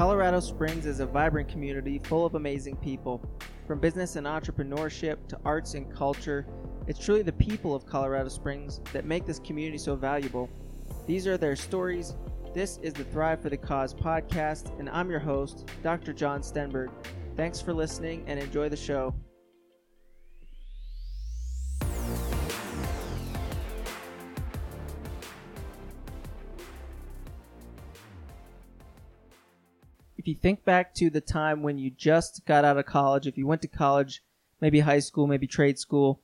Colorado Springs is a vibrant community full of amazing people. From business and entrepreneurship to arts and culture, it's truly the people of Colorado Springs that make this community so valuable. These are their stories. This is the Thrive for the Cause podcast, and I'm your host, Dr. John Stenberg. Thanks for listening and enjoy the show. If you think back to the time when you just got out of college, if you went to college, maybe high school, maybe trade school,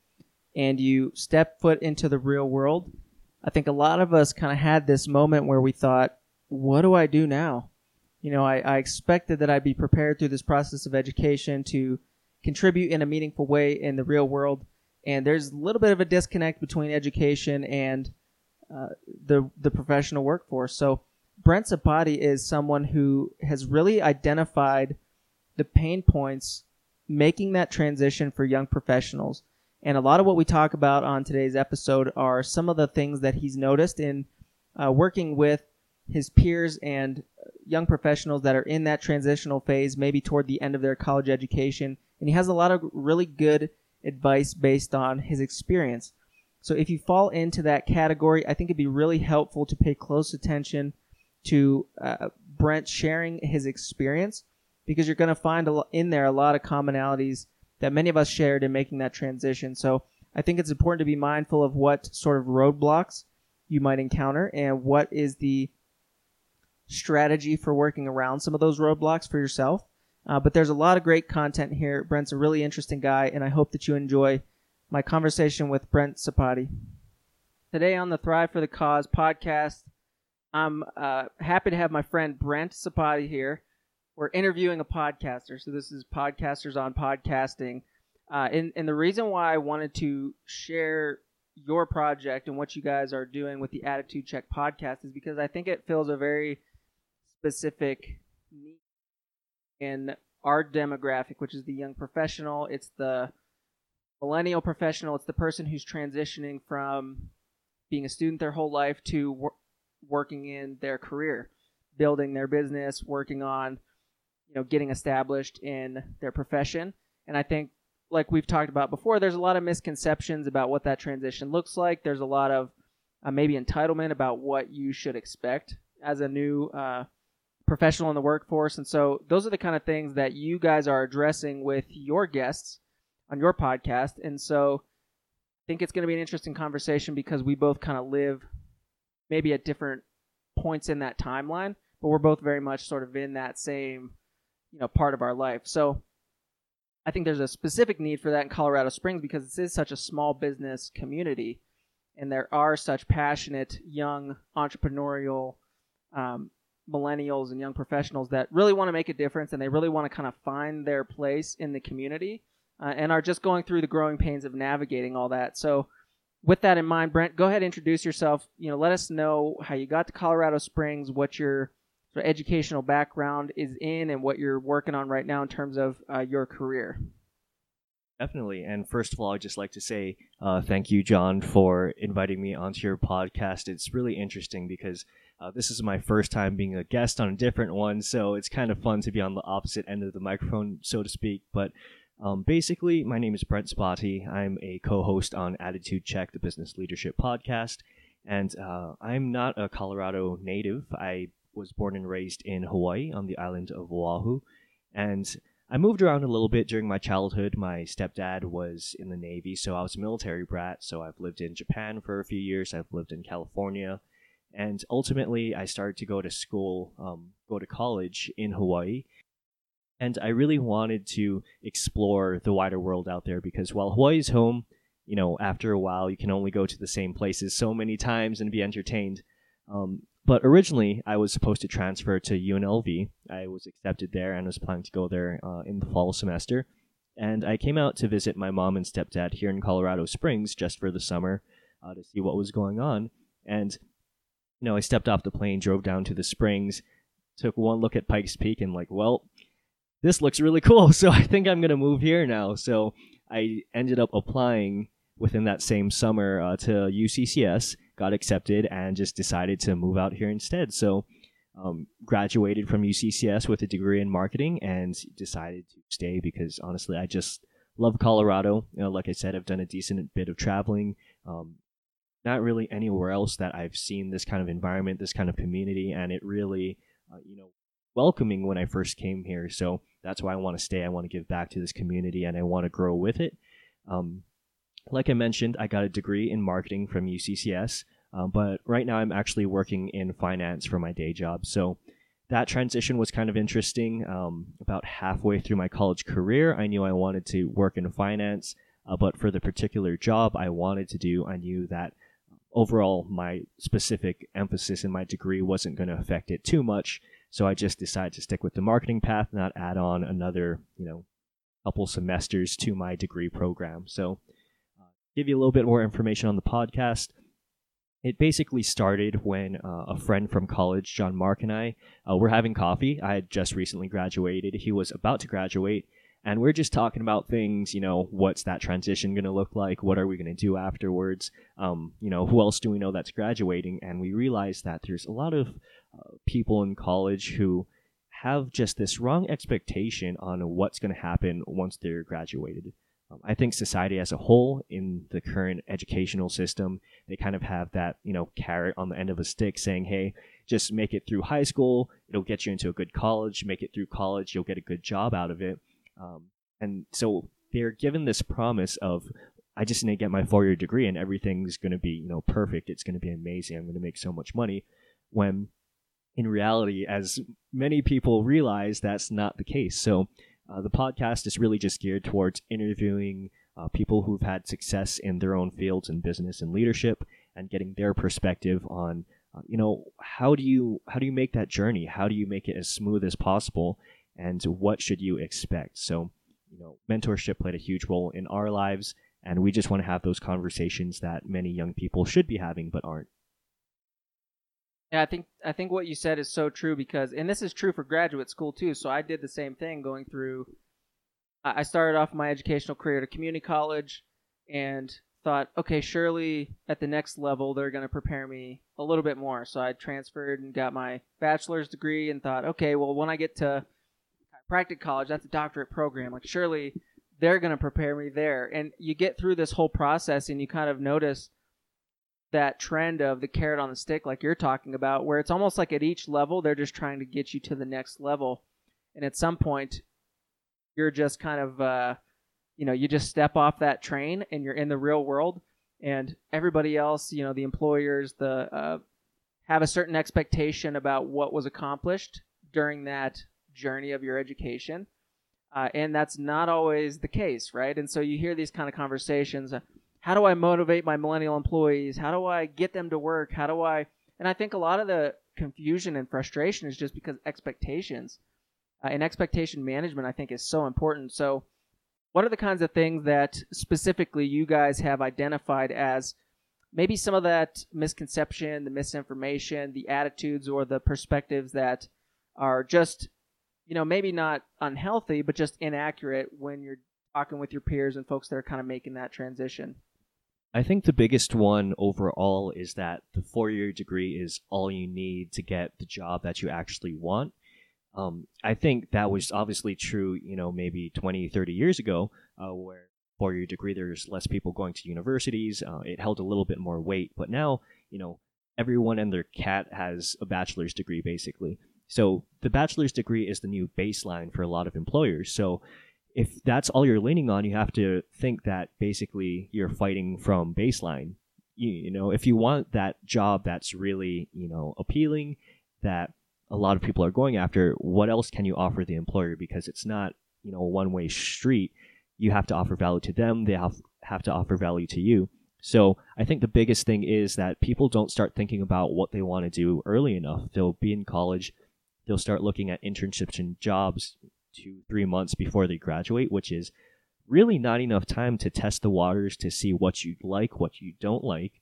and you step foot into the real world, I think a lot of us kind of had this moment where we thought, what do I do now? You know, I, I expected that I'd be prepared through this process of education to contribute in a meaningful way in the real world. And there's a little bit of a disconnect between education and uh, the the professional workforce. So Brent Zapati is someone who has really identified the pain points making that transition for young professionals. And a lot of what we talk about on today's episode are some of the things that he's noticed in uh, working with his peers and young professionals that are in that transitional phase, maybe toward the end of their college education. And he has a lot of really good advice based on his experience. So if you fall into that category, I think it'd be really helpful to pay close attention to uh, Brent sharing his experience because you're going to find a, in there a lot of commonalities that many of us shared in making that transition. So I think it's important to be mindful of what sort of roadblocks you might encounter and what is the strategy for working around some of those roadblocks for yourself. Uh, but there's a lot of great content here. Brent's a really interesting guy, and I hope that you enjoy my conversation with Brent Zapati. Today on the Thrive for the Cause podcast, I'm uh, happy to have my friend Brent Zapati here. We're interviewing a podcaster, so this is Podcasters on Podcasting. Uh, and, and the reason why I wanted to share your project and what you guys are doing with the Attitude Check podcast is because I think it fills a very specific need in our demographic, which is the young professional. It's the millennial professional. It's the person who's transitioning from being a student their whole life to working in their career, building their business, working on, you know, getting established in their profession. And I think, like we've talked about before, there's a lot of misconceptions about what that transition looks like. There's a lot of uh, maybe entitlement about what you should expect as a new uh, professional in the workforce. And so those are the kind of things that you guys are addressing with your guests on your podcast. And so I think it's going to be an interesting conversation because we both kind of live maybe at different points in that timeline, but we're both very much sort of in that same, you know, part of our life. So I think there's a specific need for that in Colorado Springs because this is such a small business community, and there are such passionate young entrepreneurial um, millennials and young professionals that really want to make a difference and they really want to kind of find their place in the community uh, and are just going through the growing pains of navigating all that. So with that in mind, Brent, go ahead and introduce yourself. You know, let us know how you got to Colorado Springs, what your sort of educational background is in, and what you're working on right now in terms of uh, your career. Definitely. And first of all, I'd just like to say uh, thank you, John, for inviting me onto your podcast. It's really interesting because uh, this is my first time being a guest on a different one, so it's kind of fun to be on the opposite end of the microphone, so to speak. But um, basically, my name is Brent Zapati. I'm a co host on Attitude Check, the business leadership podcast. And uh, I'm not a Colorado native. I was born and raised in Hawaii on the island of Oahu. And I moved around a little bit during my childhood. My stepdad was in the Navy, so I was a military brat. So I've lived in Japan for a few years, I've lived in California. And ultimately, I started to go to school, um, go to college in Hawaii and I really wanted to explore the wider world out there because while Hawaii's home, you know, after a while you can only go to the same places so many times and be entertained. Um, but originally, I was supposed to transfer to UNLV. I was accepted there and was planning to go there uh, in the fall semester. And I came out to visit my mom and stepdad here in Colorado Springs just for the summer uh, to see what was going on. And, you know, I stepped off the plane, drove down to the Springs, took one look at Pikes Peak, and, like, well, this looks really cool. So I think I'm going to move here now. So I ended up applying within that same summer uh, to UCCS, got accepted, and just decided to move out here instead. So um, graduated from UCCS with a degree in marketing and decided to stay because honestly, I just love Colorado. You know, like I said, I've done a decent bit of traveling. Um, not really anywhere else that I've seen this kind of environment, this kind of community, and it really, uh, you know, welcoming when I first came here. So that's why I want to stay. I want to give back to this community and I want to grow with it. Um, like I mentioned, I got a degree in marketing from UCCS, um, but right now I'm actually working in finance for my day job. So that transition was kind of interesting. Um, about halfway through my college career, I knew I wanted to work in finance, uh, but for the particular job I wanted to do, I knew that overall my specific emphasis in my degree wasn't going to affect it too much. So I just decided to stick with the marketing path, not add on another, you know, couple semesters to my degree program. So, uh, give you a little bit more information on the podcast. It basically started when uh, a friend from college, John Mark, and I uh, were having coffee. I had just recently graduated. He was about to graduate, and we're just talking about things. You know, what's that transition going to look like? What are we going to do afterwards? Um, you know, who else do we know that's graduating? And we realized that there's a lot of people in college who have just this wrong expectation on what's going to happen once they're graduated. Um, I think society as a whole, in the current educational system, they kind of have that you know carrot on the end of a stick, saying, "Hey, just make it through high school. It'll get you into a good college. Make it through college, you'll get a good job out of it." Um, and so they're given this promise of, "I just need to get my four-year degree, and everything's going to be you know perfect. It's going to be amazing. I'm going to make so much money." When in reality, as many people realize, that's not the case. So uh, the podcast is really just geared towards interviewing uh, people who've had success in their own fields in business and leadership and getting their perspective on uh, you know how do you how do you make that journey? How do you make it as smooth as possible? And what should you expect? So you know mentorship played a huge role in our lives and we just want to have those conversations that many young people should be having but aren't yeah, I think I think what you said is so true because, and this is true for graduate school too. So I did the same thing going through. I started off my educational career at a community college, and thought, okay, surely at the next level they're going to prepare me a little bit more. So I transferred and got my bachelor's degree, and thought, okay, well when I get to chiropractic college, that's a doctorate program. Like surely they're going to prepare me there. And you get through this whole process, and you kind of notice that trend of the carrot on the stick, like you're talking about, where it's almost like at each level they're just trying to get you to the next level, and at some point you're just kind of, uh, you know, you just step off that train and you're in the real world, and everybody else, you know, the employers, the uh, have a certain expectation about what was accomplished during that journey of your education. Uh, and that's not always the case, right? And so you hear these kind of conversations. How do I motivate my millennial employees? How do I get them to work? How do I? And I think a lot of the confusion and frustration is just because expectations uh, and expectation management, I think, is so important. So, what are the kinds of things that specifically you guys have identified as maybe some of that misconception, the misinformation, the attitudes, or the perspectives that are just, you know, maybe not unhealthy, but just inaccurate when you're talking with your peers and folks that are kind of making that transition? I think the biggest one overall is that the four year degree is all you need to get the job that you actually want. Um, I think that was obviously true, you know, maybe 20, 30 years ago, uh, where four year degree, there's less people going to universities. Uh, it held a little bit more weight. But now, you know, everyone and their cat has a bachelor's degree, basically. So the bachelor's degree is the new baseline for a lot of employers. So if that's all you're leaning on, you have to think that basically you're fighting from baseline. You, you, know, if you want that job that's really, you know, appealing, that a lot of people are going after, what else can you offer the employer? Because it's not, you know, a one way street. You have to offer value to them, they have, have to offer value to you. So I think the biggest thing is that people don't start thinking about what they want to do early enough. They'll be in college, they'll start looking at internships and jobs two, three months before they graduate, which is really not enough time to test the waters to see what you like, what you don't like.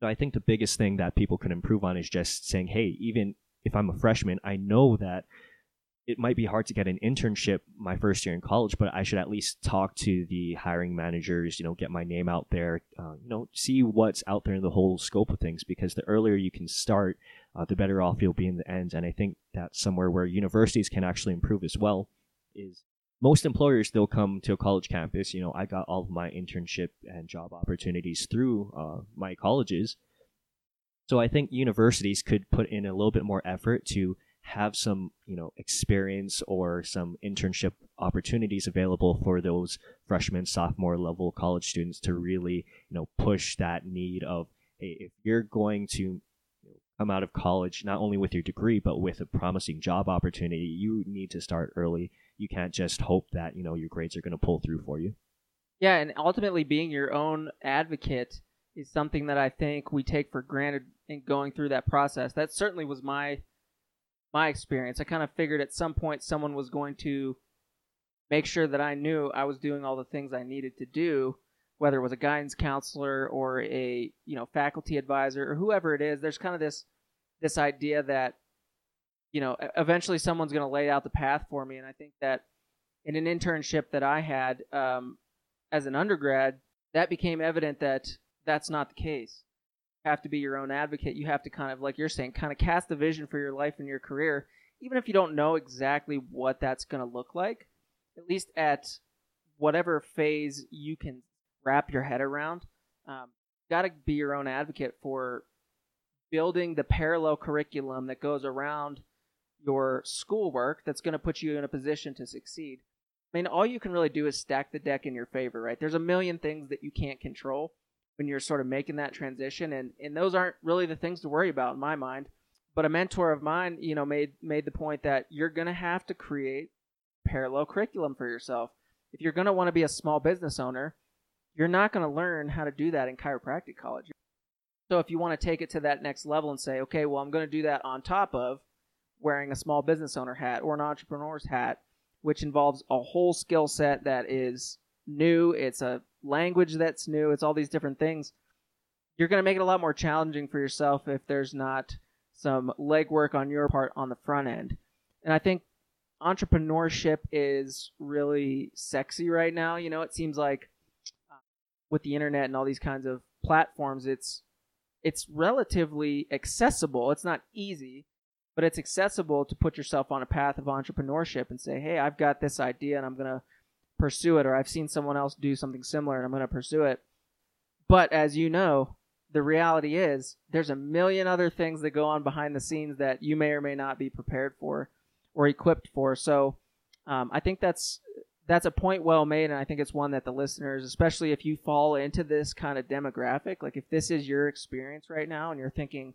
So I think the biggest thing that people can improve on is just saying, hey, even if I'm a freshman, I know that it might be hard to get an internship my first year in college, but I should at least talk to the hiring managers, you know, get my name out there, uh, you know, see what's out there in the whole scope of things. Because the earlier you can start, uh, the better off you'll be in the end. And I think that's somewhere where universities can actually improve as well. Is most employers they'll come to a college campus. You know, I got all of my internship and job opportunities through uh, my colleges. So I think universities could put in a little bit more effort to have some, you know, experience or some internship opportunities available for those freshman, sophomore level college students to really, you know, push that need of, hey, if you're going to come out of college not only with your degree but with a promising job opportunity, you need to start early. You can't just hope that, you know, your grades are going to pull through for you. Yeah, and ultimately being your own advocate is something that I think we take for granted in going through that process. That certainly was my my experience. I kind of figured at some point someone was going to make sure that I knew I was doing all the things I needed to do, whether it was a guidance counselor or a you know faculty advisor or whoever it is. There's kind of this this idea that you know eventually someone's going to lay out the path for me, and I think that in an internship that I had um, as an undergrad, that became evident that that's not the case have to be your own advocate. You have to kind of, like you're saying, kind of cast a vision for your life and your career, even if you don't know exactly what that's going to look like. At least at whatever phase you can wrap your head around, um, got to be your own advocate for building the parallel curriculum that goes around your schoolwork that's going to put you in a position to succeed. I mean, all you can really do is stack the deck in your favor, right? There's a million things that you can't control when you're sort of making that transition and and those aren't really the things to worry about in my mind. But a mentor of mine you know made made the point that you're going to have to create parallel curriculum for yourself. If you're going to want to be a small business owner you're not going to learn how to do that in chiropractic college. So if you want to take it to that next level and say okay well i'm going to do that on top of wearing a small business owner hat or an entrepreneur's hat which involves a whole skill set that is new it's a language that's new. It's all these different things. You're going to make it a lot more challenging for yourself if there's not some legwork on your part on the front end. And I think entrepreneurship is really sexy right now. You know, it seems like uh, with the internet and all these kinds of platforms, it's it's relatively accessible. It's not easy, but it's accessible to put yourself on a path of entrepreneurship and say, "Hey, I've got this idea and I'm going to pursue it or I've seen someone else do something similar and I'm going to pursue it. But as you know, the reality is there's a million other things that go on behind the scenes that you may or may not be prepared for or equipped for. So um, I think that's that's a point well made, and I think it's one that the listeners, especially if you fall into this kind of demographic, like if this is your experience right now, and you're thinking,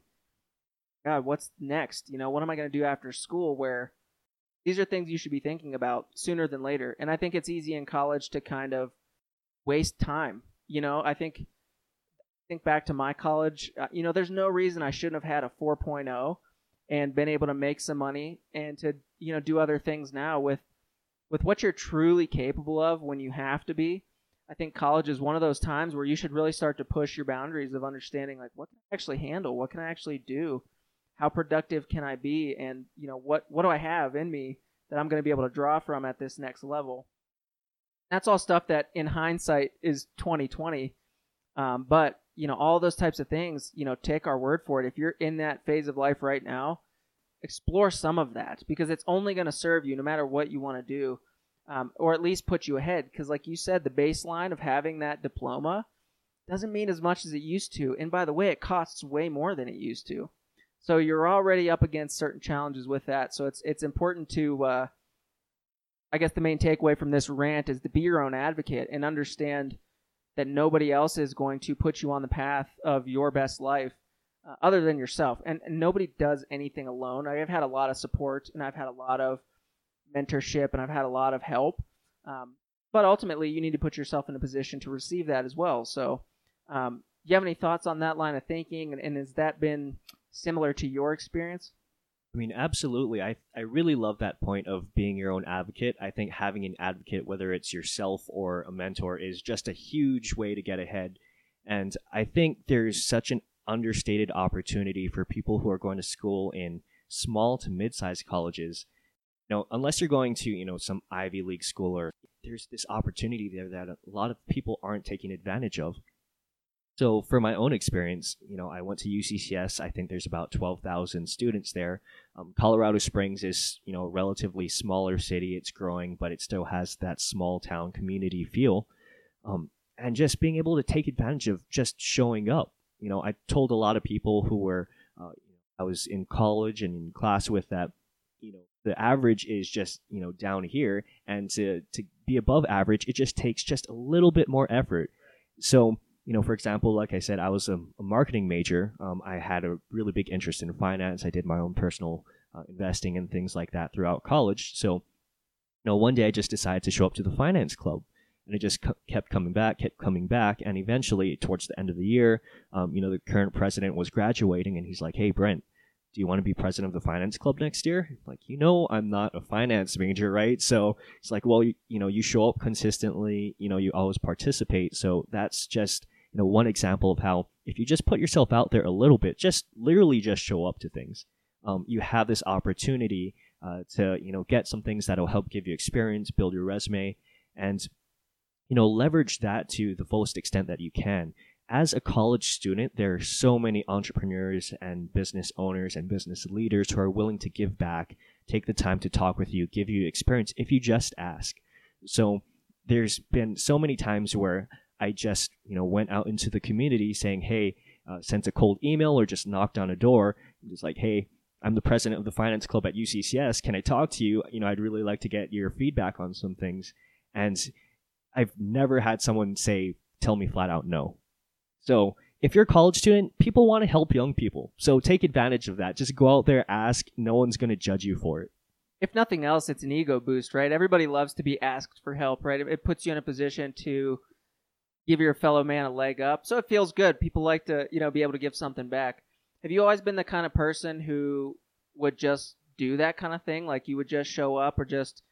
God, what's next? You know, what am I going to do after school? Where these are things you should be thinking about sooner than later. And I think it's easy in college to kind of waste time. You know, I think think back to my college. Uh, you know, there's no reason I shouldn't have had a 4.0 and been able to make some money and to you know do other things now with with what you're truly capable of when you have to be. I think college is one of those times where you should really start to push your boundaries of understanding like what can I actually handle, what can I actually do how productive can I be, and you know what what do I have in me that I'm going to be able to draw from at this next level. That's all stuff that in hindsight is 2020. Um, but you know all those types of things. You know, take our word for it. If you're in that phase of life right now, explore some of that because it's only going to serve you no matter what you want to do, um, or at least put you ahead. Because like you said, the baseline of having that diploma doesn't mean as much as it used to. And by the way, it costs way more than it used to. So you're already up against certain challenges with that. So it's it's important to, uh, I guess, the main takeaway from this rant is to be your own advocate and understand that nobody else is going to put you on the path of your best life uh, other than yourself. And, and nobody does anything alone. I have had a lot of support and I've had a lot of mentorship and I've had a lot of help. Um, but ultimately, you need to put yourself in a position to receive that as well. So, um, do you have any thoughts on that line of thinking? And, and has that been similar to your experience? I mean, absolutely. I, I really love that point of being your own advocate. I think having an advocate, whether it's yourself or a mentor, is just a huge way to get ahead. And I think there's such an understated opportunity for people who are going to school in small to mid-sized colleges. You know, unless you're going to, you know, some Ivy League school or there's this opportunity there that a lot of people aren't taking advantage of. So for my own experience, you know, I went to UCCS. I think there's about twelve thousand students there. Um, Colorado Springs is, you know, a relatively smaller city. It's growing, but it still has that small town community feel. Um, and just being able to take advantage of just showing up. You know, I told a lot of people who were, uh, I was in college and in class with that, you know, the average is just you know down here, and to to be above average, it just takes just a little bit more effort. So you know, for example, like I said, I was a, a marketing major. Um, I had a really big interest in finance. I did my own personal uh, investing and things like that throughout college. So, you know, one day I just decided to show up to the finance club, and it just kept coming back, kept coming back, and eventually, towards the end of the year, um, you know, the current president was graduating, and he's like, "Hey, Brent." do you want to be president of the finance club next year? Like, you know, I'm not a finance major, right? So it's like, well, you, you know, you show up consistently, you know, you always participate. So that's just, you know, one example of how if you just put yourself out there a little bit, just literally just show up to things, um, you have this opportunity uh, to, you know, get some things that'll help give you experience, build your resume, and, you know, leverage that to the fullest extent that you can as a college student, there are so many entrepreneurs and business owners and business leaders who are willing to give back, take the time to talk with you, give you experience if you just ask. So there's been so many times where I just, you know, went out into the community saying, hey, uh, sent a cold email or just knocked on a door, just like, hey, I'm the president of the finance club at UCCS. Can I talk to you? You know, I'd really like to get your feedback on some things. And I've never had someone say, tell me flat out no. So if you're a college student, people want to help young people. So take advantage of that. Just go out there, ask. No one's going to judge you for it. If nothing else, it's an ego boost, right? Everybody loves to be asked for help, right? It puts you in a position to give your fellow man a leg up. So it feels good. People like to, you know, be able to give something back. Have you always been the kind of person who would just do that kind of thing? Like you would just show up or just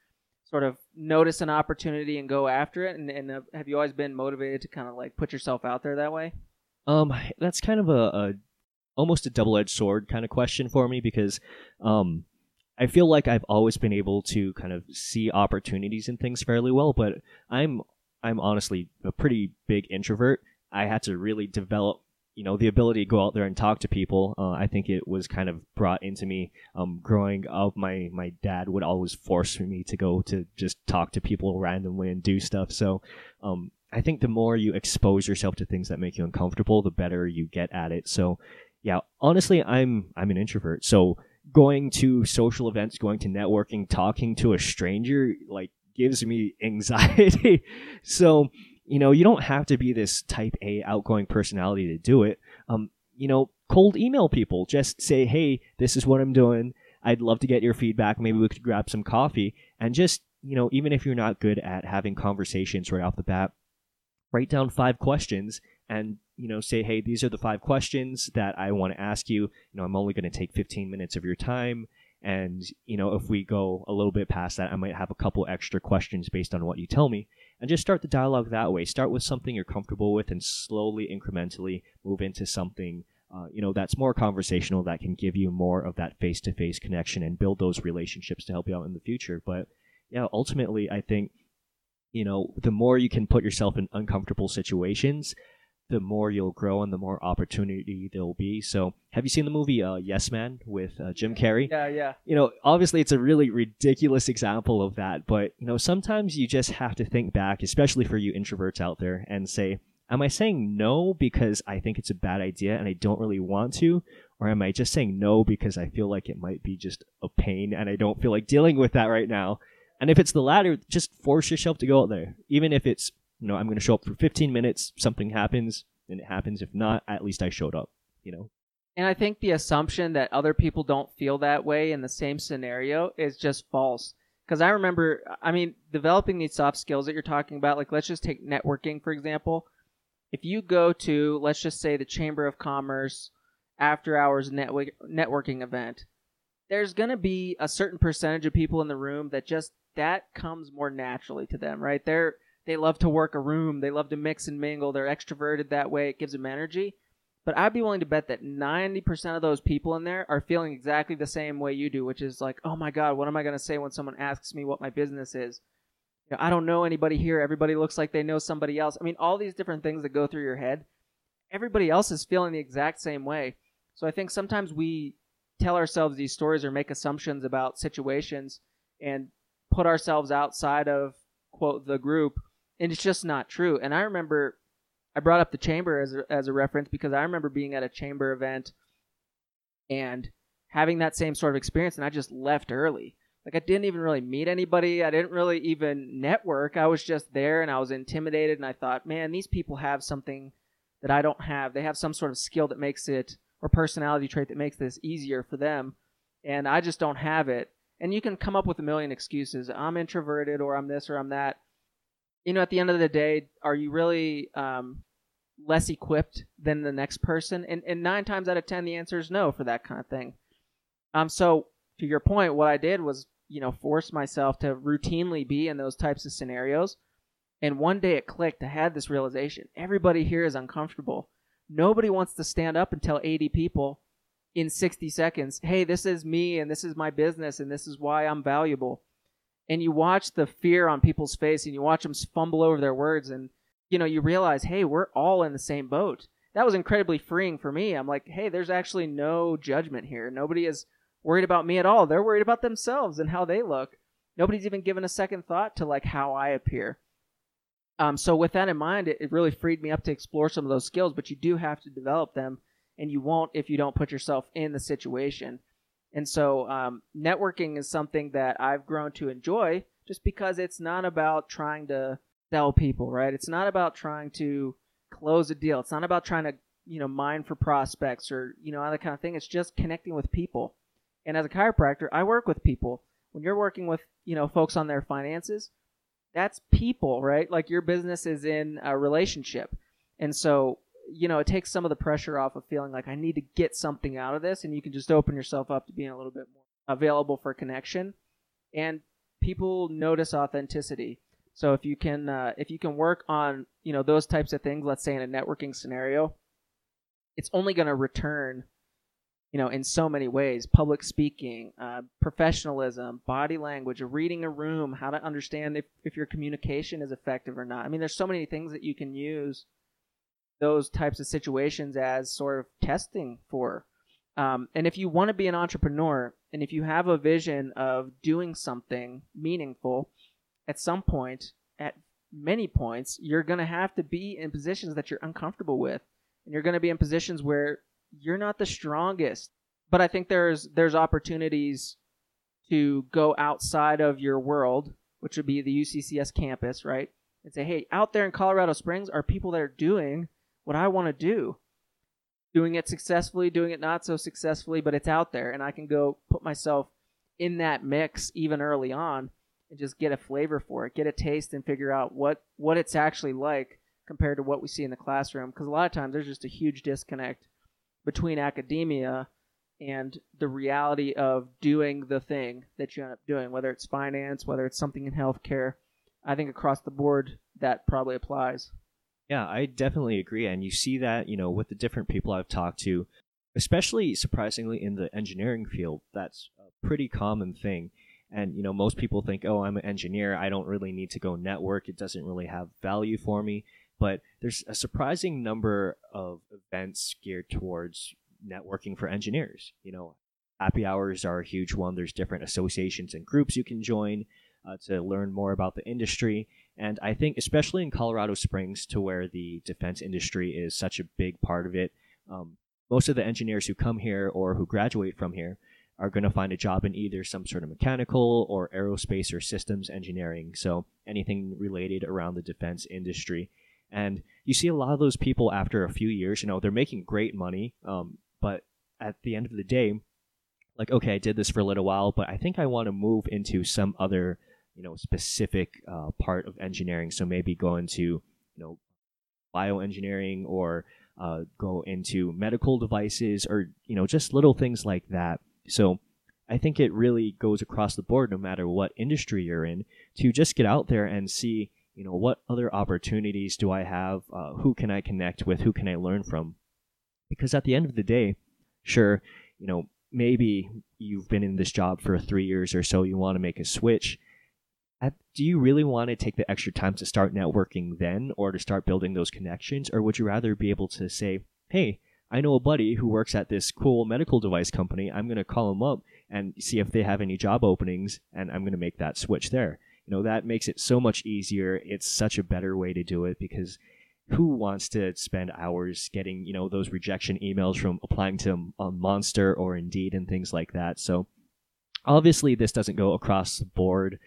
sort of notice an opportunity and go after it? And, and uh, have you always been motivated to kind of like put yourself out there that way? Um, that's kind of a, a almost a double edged sword kind of question for me because, um, I feel like I've always been able to kind of see opportunities and things fairly well, but I'm I'm honestly a pretty big introvert. I had to really develop you know the ability to go out there and talk to people. Uh, i think it was kind of brought into me um, growing up my my dad would always force me to go to just talk to people randomly and do stuff. So um, i think the more you expose yourself to things that make you uncomfortable the better you get at it. So yeah honestly i'm i'm an introvert. So going to social events going to networking talking to a stranger like gives me anxiety so you know, you don't have to be this type A outgoing personality to do it. Um, you know, cold email people. Just say, hey, this is what I'm doing. I'd love to get your feedback. Maybe we could grab some coffee. And just, you know, even if you're not good at having conversations right off the bat, write down five questions and, you know, say, hey, these are the five questions that I want to ask you. You know, I'm only going to take 15 minutes of your time. And, you know, if we go a little bit past that, I might have a couple extra questions based on what you tell me and just start the dialogue that way. Start with something you're comfortable with, and slowly, incrementally move into something uh, you know that's more conversational that can give you more of that face-to-face connection and build those relationships to help you out in the future. But yeah, ultimately, I think you know the more you can put yourself in uncomfortable situations, the more you'll grow and the more opportunity there'll be. So, have you seen the movie uh, Yes Man with uh, Jim Carrey? Yeah, yeah. You know, obviously it's a really ridiculous example of that, but you know, sometimes you just have to think back, especially for you introverts out there, and say, am I saying no because I think it's a bad idea and I don't really want to? Or am I just saying no because I feel like it might be just a pain and I don't feel like dealing with that right now? And if it's the latter, just force yourself to go out there. Even if it's you know, I'm going to show up for 15 minutes, something happens, and it happens. If not, at least I showed up, you know. And I think the assumption that other people don't feel that way in the same scenario is just false. Because I remember, I mean, developing these soft skills that you're talking about, like let's just take networking, for example. If you go to, let's just say, the Chamber of Commerce after hours network, networking event, there's going to be a certain percentage of people in the room that just, that comes more naturally to them, right? They're, they love to work a room. They love to mix and mingle. They're extroverted that way. It gives them energy. But I'd be willing to bet that 90% of those people in there are feeling exactly the same way you do, which is like, oh my God, what am I going to say when someone asks me what my business is? You know, I don't know anybody here. Everybody looks like they know somebody else. I mean, all these different things that go through your head. everybody else is feeling the exact same way. So I think sometimes we tell ourselves these stories or make assumptions about situations and put ourselves outside of quote the group and it's just not true. And I remember I brought up the chamber as a, as a reference because I remember being at a chamber event and having that same sort of experience and I just left early. Like I didn't even really meet anybody. I didn't really even network. I was just there and I was intimidated and I thought, "Man, these people have something that I don't have. They have some sort of skill that makes it or personality trait that makes this easier for them and I just don't have it." And you can come up with a million excuses. I'm introverted or I'm this or I'm that. You know, at the end of the day, are you really um, less equipped than the next person? And, and nine times out of ten, the answer is no for that kind of thing. Um, so to your point, what I did was, you know, force myself to routinely be in those types of scenarios. And one day it clicked. I had this realization: everybody here is uncomfortable. Nobody wants to stand up and tell 80 people in 60 seconds, "Hey, this is me, and this is my business, and this is why I'm valuable." And you watch the fear on people's face, and you watch them fumble over their words, and you know, you realize, hey, we're all in the same boat. That was incredibly freeing for me. I'm like, hey, there's actually no judgment here. Nobody is worried about me at all. They're worried about themselves and how they look. Nobody's even given a second thought to like how I appear. Um, so with that in mind, it, it really freed me up to explore some of those skills. But you do have to develop them, and you won't if you don't put yourself in the situation. And so um, networking is something that I've grown to enjoy, just because it's not about trying to sell people, right? It's not about trying to close a deal. It's not about trying to, you know, mine for prospects or, you know, other kind of thing. It's just connecting with people. And as a chiropractor, I work with people. When you're working with, you know, folks on their finances, that's people, right? Like your business is in a relationship. And so, you know, it takes some of the pressure off of feeling like I need to get something out of this and you can just open yourself up to being a little bit more available for connection. And people notice authenticity. So if you can uh, if you can work on you know those types of things, let's say in a networking scenario, it's only going to return, you know, in so many ways: public speaking, uh, professionalism, body language, reading a room, how to understand if if your communication is effective or not. I mean, there's so many things that you can use those types of situations as sort of testing for. Um, and if you want to be an entrepreneur, and if you have a vision of doing something meaningful at some point, at many points, you're going to have to be in positions that you're uncomfortable with. And you're going to be in positions where you're not the strongest. But I think there's there's opportunities to go outside of your world, which would be the UCCS campus, right? And say, hey, out there in Colorado Springs are people that are doing what I want to do. Doing it successfully, doing it not so successfully, but it's out there. And I can go put myself in that mix even early on and just get a flavor for it, get a taste, and figure out what what it's actually like compared to what we see in the classroom. Because a lot of times there's just a huge disconnect between academia and the reality of doing the thing that you end up doing, whether it's finance, whether it's something in healthcare. I think across the board that probably applies. Yeah, I definitely agree. And you see that, you know, with the different people I've talked to, especially surprisingly in the engineering field, that's a pretty common thing. And you know, most people think, "Oh, I'm an engineer. I don't really need to go network. It doesn't really have value for me." But there's a surprising number of events geared towards networking for engineers. You know, happy hours are a huge one. There's different associations and groups you can join uh, to learn more about the industry. And I think, especially in Colorado Springs, to where the defense industry is such a big part of it, um, most of the engineers who come here or who graduate from here are going to find a job in either some sort of mechanical or aerospace or systems engineering. So anything related around the defense industry. And you see a lot of those people after a few years, you know, they're making great money. Um, but at the end of the day, like, okay, I did this for a little while, but I think I want to move into some other, you know, specific uh, part of engineering. So maybe go into, you know, bioengineering or uh, go into medical devices or, you know, just little things like that so I think it really goes across the board, no matter what industry you're in, to just get out there and see, you know, what other opportunities do I have? Uh, who can I connect with? Who can I learn from? Because at the end of the day, sure, you know, maybe you've been in this job for three years or so, you want to make a switch. Do you really want to take the extra time to start networking then or to start building those connections? Or would you rather be able to say, hey, I know a buddy who works at this cool medical device company. I'm going to call him up and see if they have any job openings, and I'm going to make that switch there. You know, that makes it so much easier. It's such a better way to do it because who wants to spend hours getting, you know, those rejection emails from applying to Monster or Indeed and things like that? So, obviously, this doesn't go across the board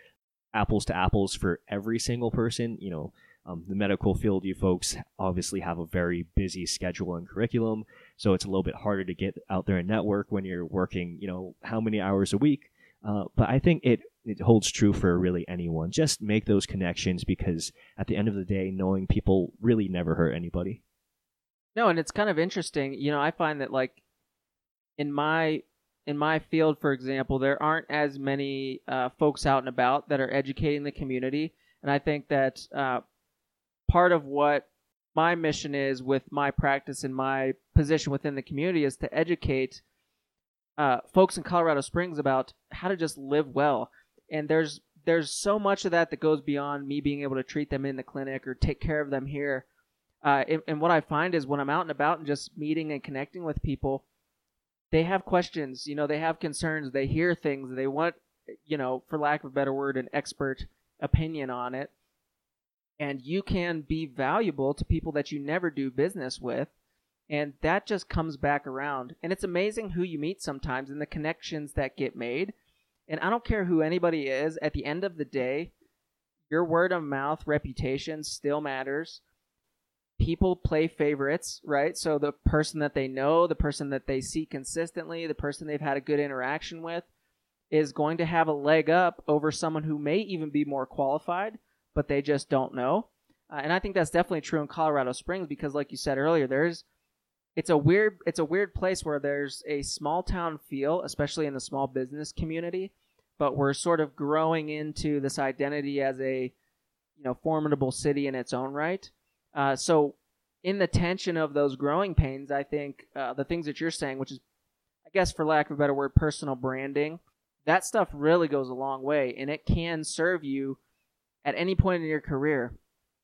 apples to apples for every single person. You know, um, the medical field, you folks obviously have a very busy schedule and curriculum, so it's a little bit harder to get out there and network when you're working, you know, how many hours a week. Uh, but I think it it holds true for really anyone. Just make those connections because at the end of the day, knowing people really never hurt anybody. No, and it's kind of interesting. You know, I find that like in my in my field, for example, there aren't as many uh, folks out and about that are educating the community, and I think that uh, part of what my mission is with my practice and my position within the community is to educate uh, folks in Colorado Springs about how to just live well. And there's there's so much of that that goes beyond me being able to treat them in the clinic or take care of them here. Uh, and, and what I find is when I'm out and about and just meeting and connecting with people, they have questions. You know, they have concerns. They hear things. They want, you know, for lack of a better word, an expert opinion on it and you can be valuable to people that you never do business with and that just comes back around and it's amazing who you meet sometimes and the connections that get made and i don't care who anybody is at the end of the day your word of mouth reputation still matters people play favorites right so the person that they know the person that they see consistently the person they've had a good interaction with is going to have a leg up over someone who may even be more qualified but they just don't know. Uh, and I think that's definitely true in Colorado Springs because, like you said earlier, there's it's a weird it's a weird place where there's a small town feel, especially in the small business community, but we're sort of growing into this identity as a you know formidable city in its own right. Uh, so in the tension of those growing pains, I think uh, the things that you're saying, which is, I guess, for lack of a better word, personal branding, that stuff really goes a long way, and it can serve you at any point in your career.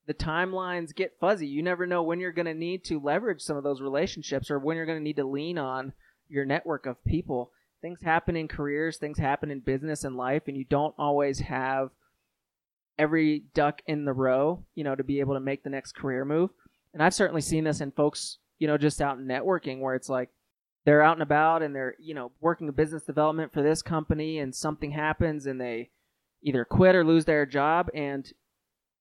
The timelines get fuzzy. You never know when you're going to need to leverage some of those relationships or when you're going to need to lean on your network of people. Things happen in careers, things happen in business and life, and you don't always have every duck in the row, you know, to be able to make the next career move. And I've certainly seen this in folks, you know, just out networking where it's like they're out and about and they're, you know, working a business development for this company and something happens and they either quit or lose their job. And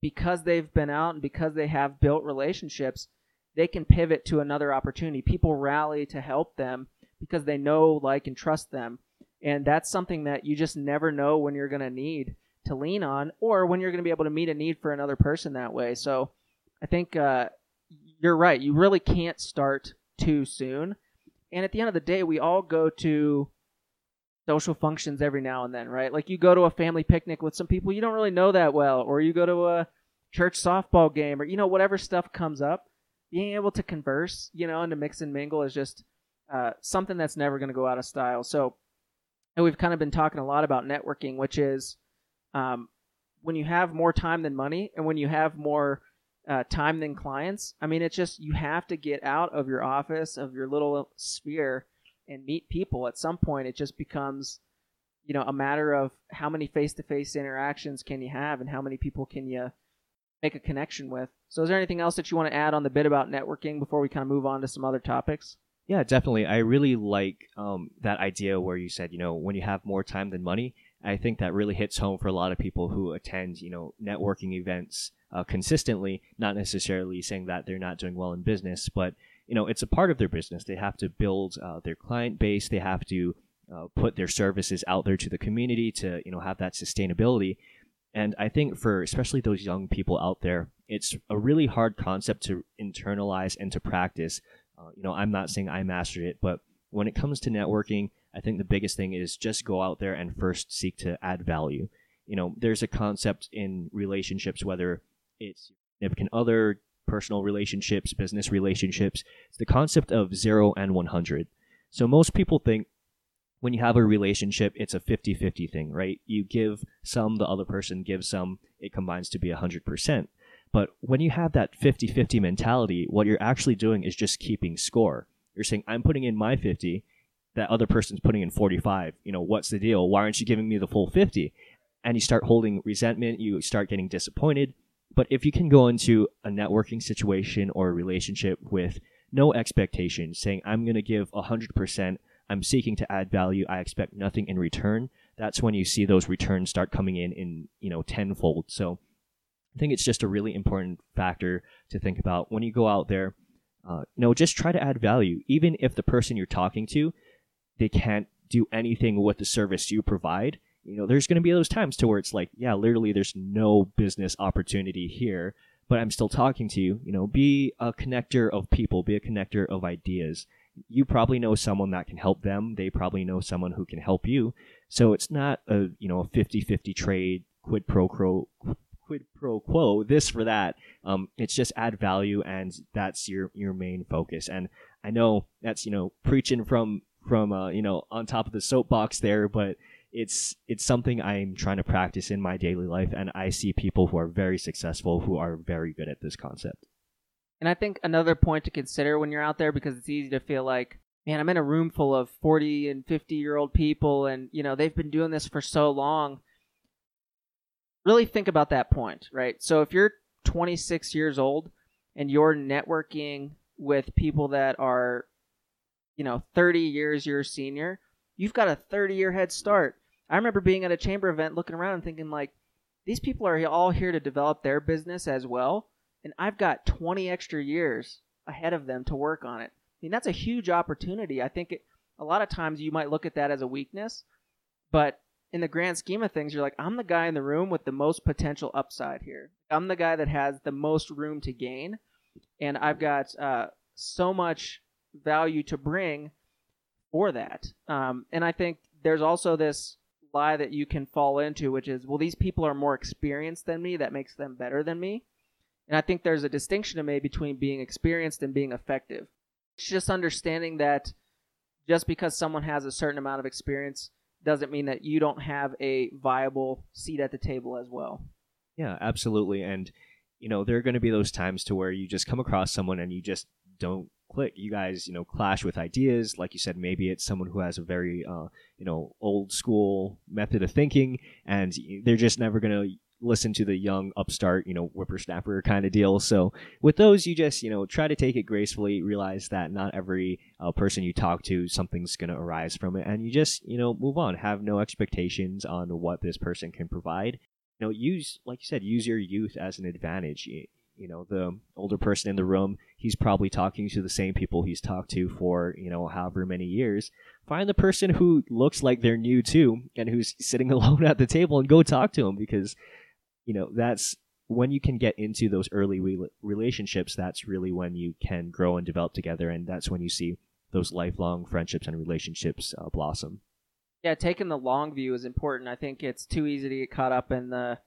because they've been out and because they have built relationships they can pivot to another opportunity. People rally to help them because they know like and trust them. And that's something that you just never know when you're going to need to lean on or when you're going to be able to meet a need for another person that way so i think uh, you're right you really can't start too soon and at the end of the day we all go to social functions every now and then, right? Like you go to a family picnic with some people you don't really know that well, or you go to a church softball game, or you know whatever stuff comes up. Being able to converse, you know, and to mix and mingle is just uh, something that's never going to go out of style. So, and we've kind of been talking a lot about networking, which is um, when you have more time than money, and when you have more uh, time than clients. I mean, it's just you have to get out of your office, of your little sphere, and meet people. At some point it just becomes you know a matter of how many face-to-face interactions can you have and how many people can you make a connection with. So is there anything else that you want to add on the bit about networking before we kind of move on to some other topics? Yeah definitely. I really like um, that idea where you said you know when you have more time than money i think that really hits home for a lot of people who attend you know networking events uh, consistently not necessarily saying that they're not doing well in business but you know, it's a part of their business. They have to build uh, their client base. They have to uh, put their services out there to the community to, you know, have that sustainability. And I think for especially those young people out there, it's a really hard concept to internalize and to practice. Uh, you know, I'm not saying I mastered it, but when it comes to networking, I think the biggest thing is just go out there and first seek to add value. You know, there's a concept in relationships, whether it's significant other, personal relationships, business relationships. It's the concept of zero and 100. So most people think when you have a relationship, it's a 50 50 thing, right? You give some, the other person gives some, it combines to be 100%. But when you have that 50 50 mentality, what you're actually doing is just keeping score. You're saying, I'm putting in my 50, that other person's putting in 45. You know, what's the deal? Why aren't you giving me the full 50? And you start holding resentment, you start getting disappointed. But if you can go into a networking situation or a relationship with no expectations, saying, I'm going to give 100%, I'm seeking to add value, I expect nothing in return, that's when you see those returns start coming in in, you know, tenfold. So I think it's just a really important factor to think about when you go out there. Uh, you know, just try to add value, even if the person you're talking to, they can't do anything with the service you provide. You know, there's going to be those times to where it's like, yeah, literally, there's no business opportunity here, but I'm still talking to you. You know, be a connector of people, be a connector of ideas. You probably know someone that can help them. They probably know someone who can help you. So it's not a you know a 50-50 trade, quid pro quo, quid pro quo, this for that. Um, it's just add value, and that's your your main focus. And I know that's you know preaching from from uh, you know on top of the soapbox there, but it's it's something I'm trying to practice in my daily life, and I see people who are very successful who are very good at this concept. And I think another point to consider when you're out there, because it's easy to feel like, man, I'm in a room full of 40 and 50 year old people, and you know they've been doing this for so long really think about that point, right? So if you're 26 years old and you're networking with people that are, you know, 30 years your senior, you've got a 30 year head start. I remember being at a chamber event looking around and thinking, like, these people are all here to develop their business as well. And I've got 20 extra years ahead of them to work on it. I mean, that's a huge opportunity. I think it, a lot of times you might look at that as a weakness, but in the grand scheme of things, you're like, I'm the guy in the room with the most potential upside here. I'm the guy that has the most room to gain, and I've got uh, so much value to bring for that. Um, and I think there's also this lie that you can fall into, which is, well, these people are more experienced than me. That makes them better than me. And I think there's a distinction to make between being experienced and being effective. It's just understanding that just because someone has a certain amount of experience doesn't mean that you don't have a viable seat at the table as well. Yeah, absolutely. And you know, there are going to be those times to where you just come across someone and you just don't click. You guys, you know, clash with ideas. Like you said, maybe it's someone who has a very, uh, you know, old school method of thinking, and they're just never going to listen to the young upstart, you know, whippersnapper kind of deal. So with those, you just, you know, try to take it gracefully, realize that not every uh, person you talk to, something's going to arise from it. And you just, you know, move on. Have no expectations on what this person can provide. You know, use, like you said, use your youth as an advantage. You know, the older person in the room, he's probably talking to the same people he's talked to for, you know, however many years. Find the person who looks like they're new too and who's sitting alone at the table and go talk to him because you know that's when you can get into those early re- relationships that's really when you can grow and develop together and that's when you see those lifelong friendships and relationships uh, blossom yeah taking the long view is important i think it's too easy to get caught up in the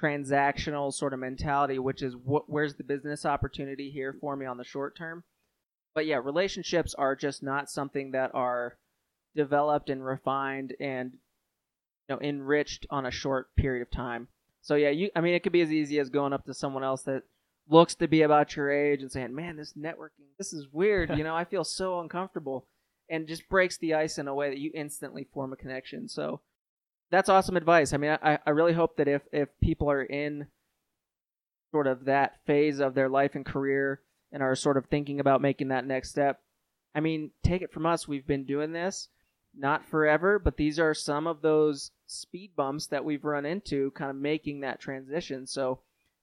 transactional sort of mentality which is what where's the business opportunity here for me on the short term but yeah relationships are just not something that are developed and refined and you know enriched on a short period of time so yeah, you. I mean, it could be as easy as going up to someone else that looks to be about your age and saying, "Man, this networking, this is weird. you know, I feel so uncomfortable," and just breaks the ice in a way that you instantly form a connection. So that's awesome advice. I mean, I, I really hope that if if people are in sort of that phase of their life and career and are sort of thinking about making that next step, I mean, take it from us. We've been doing this not forever, but these are some of those speed bumps that we've run into kind of making that transition. So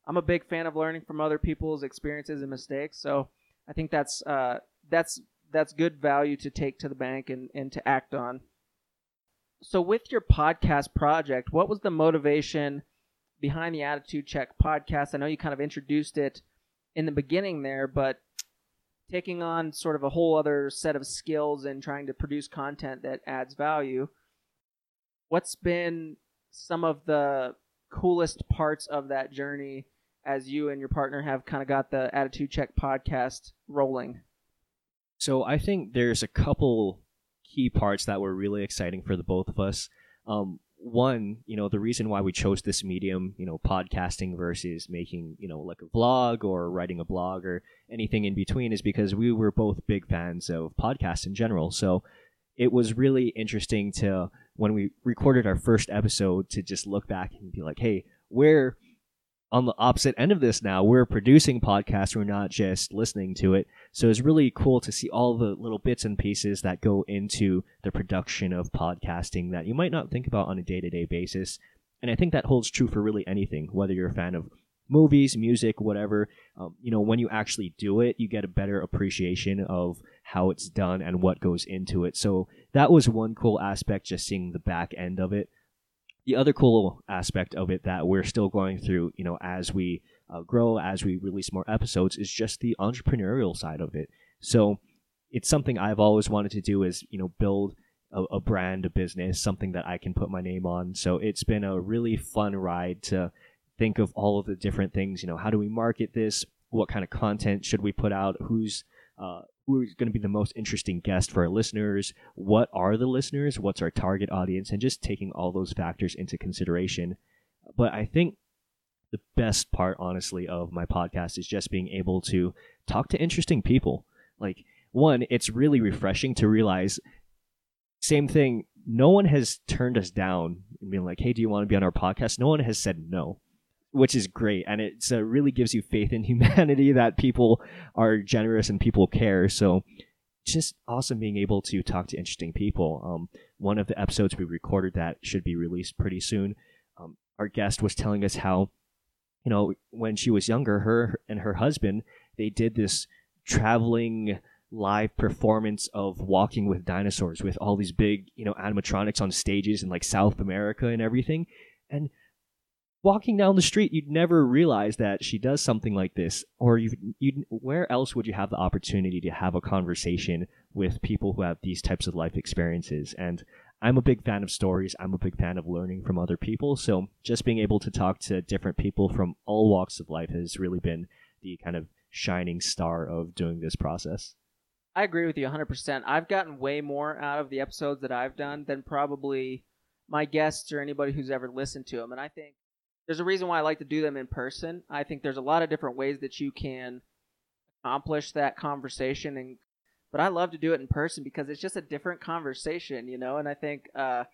I'm a big fan of learning from other people's experiences and mistakes. So I think that's uh, that's that's good value to take to the bank and, and to act on. So with your podcast project, what was the motivation behind the Attitude Check podcast? I know you kind of introduced it in the beginning there, but taking on sort of a whole other set of skills and trying to produce content that adds value. What's been some of the coolest parts of that journey as you and your partner have kind of got the Attitude Check podcast rolling? So I think there's a couple key parts that were really exciting for the both of us. Um, one, you know, the reason why we chose this medium, you know, podcasting versus making, you know, like a vlog or writing a blog or anything in between is because we were both big fans of podcasts in general. So it was really interesting to, when we recorded our first episode, to just look back and be like, hey, we're on the opposite end of this now. We're producing podcasts, we're not just listening to it. So it's really cool to see all the little bits and pieces that go into the production of podcasting that you might not think about on a day to day basis. And I think that holds true for really anything, whether you're a fan of movies, music, whatever. Um, you know, when you actually do it, you get a better appreciation of how it's done and what goes into it. So that was one cool aspect, just seeing the back end of it the other cool aspect of it that we're still going through, you know, as we uh, grow, as we release more episodes, is just the entrepreneurial side of it. So it's something I've always wanted to do is, you know, build a, a brand, a business, something that I can put my name on. So it's been a really fun ride to think of all of the different things. You know, how do we market this? What kind of content should we put out? Who's uh, who's going to be the most interesting guest for our listeners, what are the listeners, what's our target audience, and just taking all those factors into consideration. But I think the best part, honestly, of my podcast is just being able to talk to interesting people. Like, one, it's really refreshing to realize, same thing, no one has turned us down and being like, hey, do you want to be on our podcast? No one has said no which is great and it uh, really gives you faith in humanity that people are generous and people care. So just awesome being able to talk to interesting people. Um, one of the episodes we recorded that should be released pretty soon um, our guest was telling us how you know when she was younger her and her husband they did this traveling live performance of walking with dinosaurs with all these big you know animatronics on stages in like south america and everything. And walking down the street, you'd never realize that she does something like this, or you, you, where else would you have the opportunity to have a conversation with people who have these types of life experiences? And I'm a big fan of stories. I'm a big fan of learning from other people. So just being able to talk to different people from all walks of life has really been the kind of shining star of doing this process. I agree with you 100%. I've gotten way more out of the episodes that I've done than probably my guests or anybody who's ever listened to them. And I think there's a reason why I like to do them in person. I think there's a lot of different ways that you can accomplish that conversation and but I love to do it in person because it's just a different conversation, you know, and I think uh,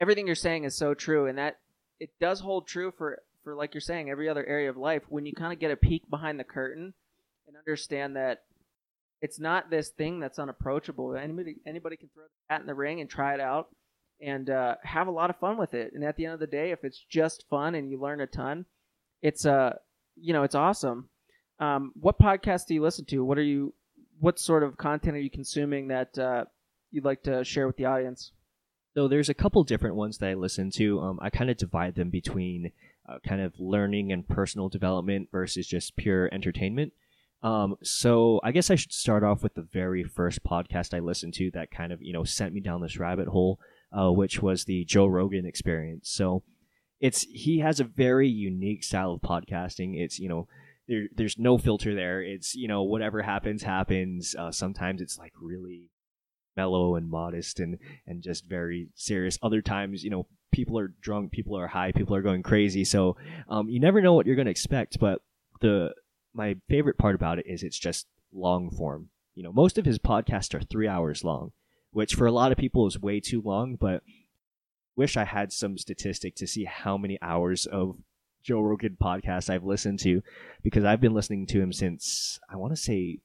everything you're saying is so true and that it does hold true for for like you're saying every other area of life when you kind of get a peek behind the curtain and understand that it's not this thing that's unapproachable. Anybody anybody can throw the hat in the ring and try it out and uh, have a lot of fun with it. And at the end of the day, if it's just fun and you learn a ton, it's uh, you know, it's awesome. Um, what podcast do you listen to? What are you? What sort of content are you consuming that uh, you'd like to share with the audience? So there's a couple different ones that I listen to. Um, I kind of divide them between uh, kind of learning and personal development versus just pure entertainment. Um, so I guess I should start off with the very first podcast I listened to that kind of you know sent me down this rabbit hole uh, which was the Joe Rogan experience. So it's he has a very unique style of podcasting. It's you know there, there's no filter there. It's you know whatever happens happens. Uh, sometimes it's like really mellow and modest and and just very serious. Other times you know people are drunk, people are high, people are going crazy. So um, you never know what you're going to expect. But the my favorite part about it is it's just long form. You know, most of his podcasts are three hours long which for a lot of people is way too long, but wish I had some statistic to see how many hours of Joe Rogan podcast I've listened to because I've been listening to him since I want to say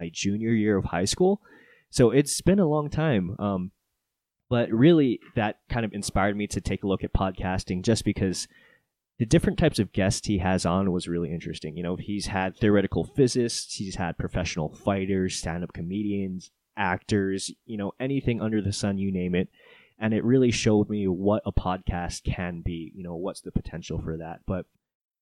my junior year of high school. So it's been a long time. Um, but really, that kind of inspired me to take a look at podcasting just because the different types of guests he has on was really interesting. You know, he's had theoretical physicists, he's had professional fighters, stand up comedians, actors, you know, anything under the sun, you name it. And it really showed me what a podcast can be, you know, what's the potential for that. But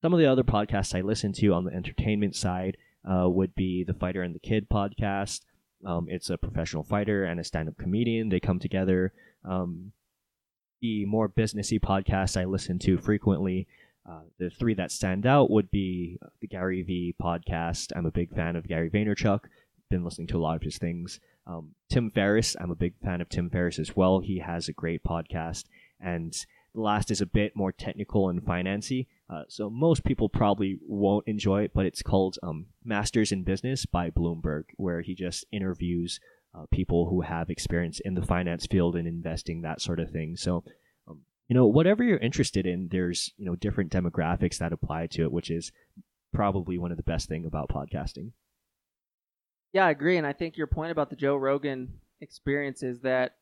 some of the other podcasts I listen to on the entertainment side uh, would be the Fighter and the Kid podcast. Um, it's a professional fighter and a stand up comedian. They come together. Um, the more businessy podcasts I listen to frequently, uh, the three that stand out would be the Gary Vee podcast. I'm a big fan of Gary Vaynerchuk. Been listening to a lot of his things Um, Tim Ferriss, I'm a big fan of Tim Ferriss as well. He has a great podcast, and the last is a bit more technical and financy. Uh, so most people probably won't enjoy it, but it's called um, Masters in Business by Bloomberg, where he just interviews uh, people who have experience in the finance field and investing, that sort of thing. So, um, you know, whatever you're interested in, there's you know different demographics that apply to it, which is probably one of the best thing about podcasting. Yeah, I agree, and I think your point about the Joe Rogan experience is that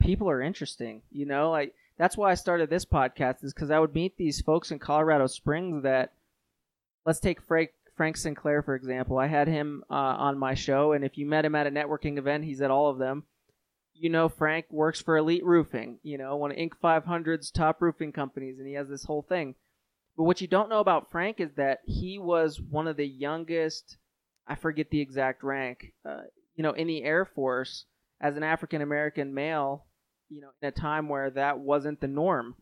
people are interesting. You know, like that's why I started this podcast is because I would meet these folks in Colorado Springs that, let's take Frank Frank Sinclair for example. I had him uh, on my show, and if you met him at a networking event, he's at all of them. You know, Frank works for Elite Roofing. You know, one of Inc. 500's top roofing companies, and he has this whole thing. But what you don't know about Frank is that he was one of the youngest I forget the exact rank, uh, you know, in the Air Force as an African American male, you know, in a time where that wasn't the norm.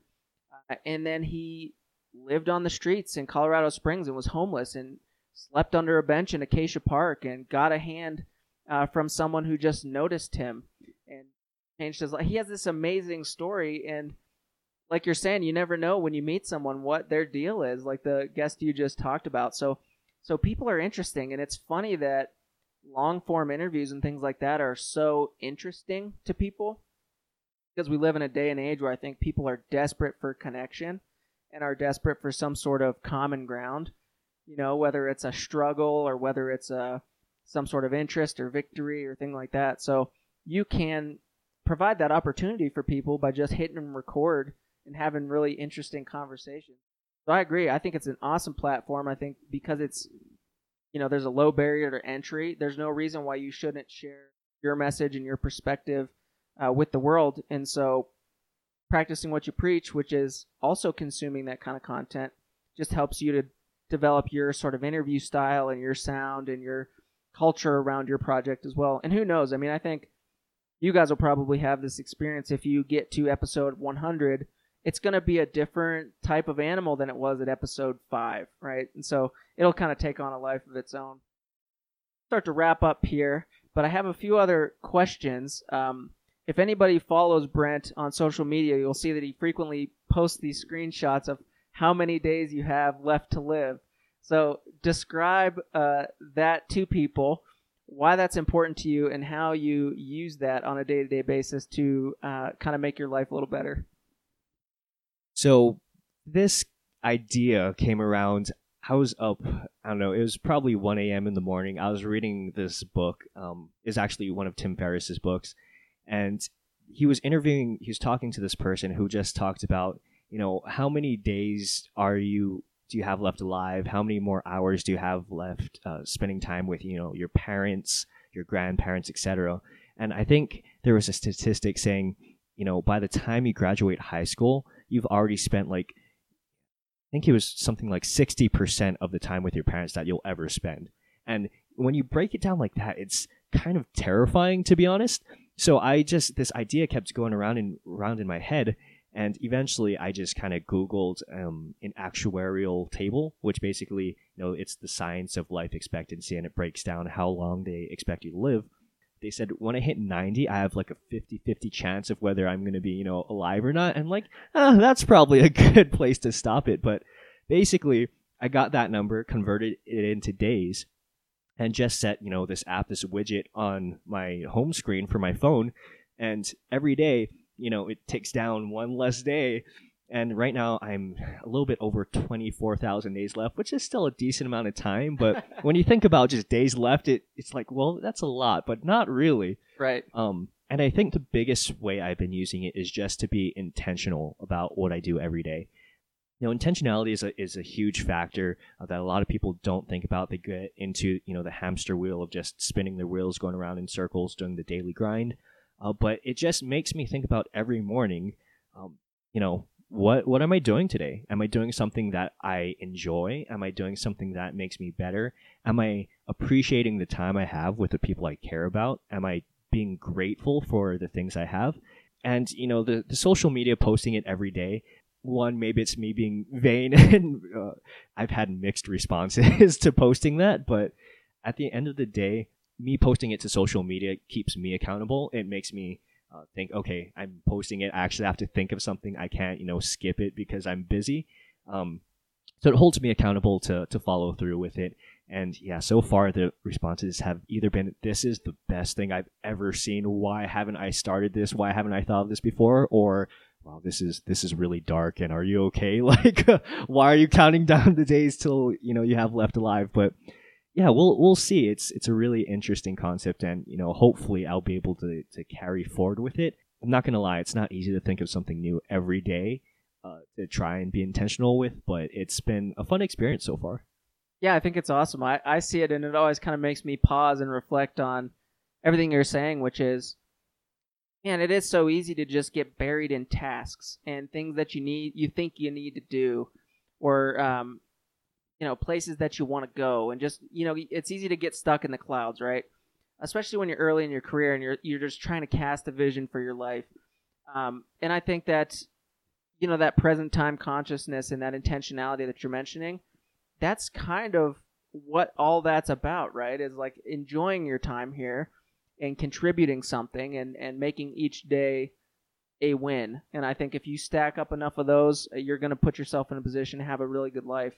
Uh, and then he lived on the streets in Colorado Springs and was homeless and slept under a bench in Acacia Park and got a hand uh, from someone who just noticed him and changed his life. He has this amazing story and like you're saying, you never know when you meet someone what their deal is, like the guest you just talked about. So so people are interesting, and it's funny that long form interviews and things like that are so interesting to people because we live in a day and age where I think people are desperate for connection and are desperate for some sort of common ground. You know, whether it's a struggle or whether it's a some sort of interest or victory or thing like that. So you can provide that opportunity for people by just hitting record and having really interesting conversations. So I agree. I think it's an awesome platform. I think because it's, you know, there's a low barrier to entry. There's no reason why you shouldn't share your message and your perspective uh, with the world. And so, practicing what you preach, which is also consuming that kind of content, just helps you to develop your sort of interview style and your sound and your culture around your project as well. And who knows? I mean, I think you guys will probably have this experience if you get to episode 100 it's going to be a different type of animal than it was at episode five, right? And so it'll kind of take on a life of its own. Start to wrap up here, but I have a few other questions. Um, if anybody follows Brent on social media, you'll see that he frequently posts these screenshots of how many days you have left to live. So describe uh, that to people, why that's important to you, and how you use that on a day to day basis to uh, kind of make your life a little better. So this idea came around. I was up. I don't know. It was probably 1 a.m. in the morning. I was reading this book. Um, is actually one of Tim Ferriss's books, and he was interviewing. He was talking to this person who just talked about, you know, how many days are you do you have left alive? How many more hours do you have left uh, spending time with, you know, your parents, your grandparents, etc. And I think there was a statistic saying, you know, by the time you graduate high school, you've already spent like I think it was something like 60% of the time with your parents that you'll ever spend. And when you break it down like that, it's kind of terrifying to be honest. So I just this idea kept going around and around in my head and eventually I just kind of googled um, an actuarial table which basically, you know, it's the science of life expectancy and it breaks down how long they expect you to live they said when I hit 90, I have like a 50 50 chance of whether I'm going to be, you know, alive or not. And like, oh, that's probably a good place to stop it. But basically, I got that number, converted it into days, and just set, you know, this app, this widget on my home screen for my phone. And every day, you know, it takes down one less day and right now I'm a little bit over 24,000 days left, which is still a decent amount of time. But when you think about just days left, it, it's like, well, that's a lot, but not really. Right. Um, and I think the biggest way I've been using it is just to be intentional about what I do every day. You know, intentionality is a, is a huge factor uh, that a lot of people don't think about. They get into, you know, the hamster wheel of just spinning their wheels, going around in circles, doing the daily grind. Uh, but it just makes me think about every morning, um, you know, what what am I doing today? Am I doing something that I enjoy? Am I doing something that makes me better? Am I appreciating the time I have with the people I care about? Am I being grateful for the things I have? And you know, the the social media posting it every day. One, maybe it's me being vain, and uh, I've had mixed responses to posting that. But at the end of the day, me posting it to social media keeps me accountable. It makes me uh, think, okay, I'm posting it. I actually have to think of something. I can't, you know, skip it because I'm busy. Um, so it holds me accountable to to follow through with it. And yeah, so far the responses have either been, "This is the best thing I've ever seen. Why haven't I started this? Why haven't I thought of this before?" Or wow, this is this is really dark. And are you okay? Like, why are you counting down the days till you know you have left alive? But yeah, we'll we'll see. It's it's a really interesting concept, and you know, hopefully, I'll be able to to carry forward with it. I'm not gonna lie; it's not easy to think of something new every day uh, to try and be intentional with, but it's been a fun experience so far. Yeah, I think it's awesome. I, I see it, and it always kind of makes me pause and reflect on everything you're saying, which is, man, it is so easy to just get buried in tasks and things that you need, you think you need to do, or um, you know, places that you want to go, and just you know, it's easy to get stuck in the clouds, right? Especially when you're early in your career and you're you're just trying to cast a vision for your life. Um, and I think that, you know, that present time consciousness and that intentionality that you're mentioning that's kind of what all that's about, right? Is like enjoying your time here and contributing something and, and making each day a win. And I think if you stack up enough of those, uh, you're going to put yourself in a position to have a really good life.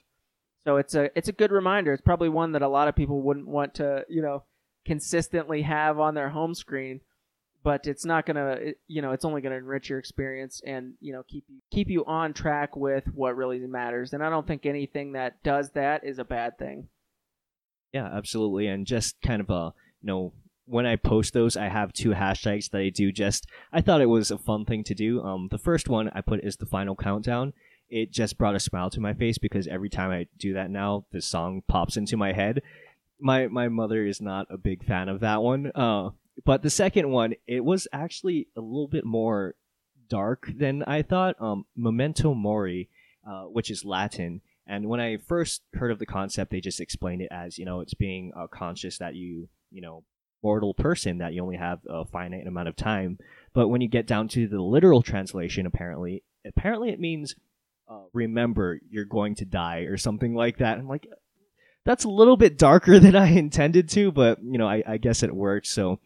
So it's a it's a good reminder. It's probably one that a lot of people wouldn't want to, you know, consistently have on their home screen but it's not gonna you know it's only gonna enrich your experience and you know keep you keep you on track with what really matters. And i don't think anything that does that is a bad thing. Yeah absolutely. And just kind of a you know when i post those i have two hashtags that i do just i thought it was a fun thing to do. Um the first one i put is the final countdown it just brought a smile to my face because every time i do that now the song pops into my head my my mother is not a big fan of that one uh but the second one, it was actually a little bit more dark than I thought. Um, Memento Mori, uh, which is Latin. And when I first heard of the concept, they just explained it as, you know, it's being uh, conscious that you, you know, mortal person, that you only have a finite amount of time. But when you get down to the literal translation, apparently, apparently it means uh, remember you're going to die or something like that. I'm like, that's a little bit darker than I intended to, but you know, I, I guess it worked. So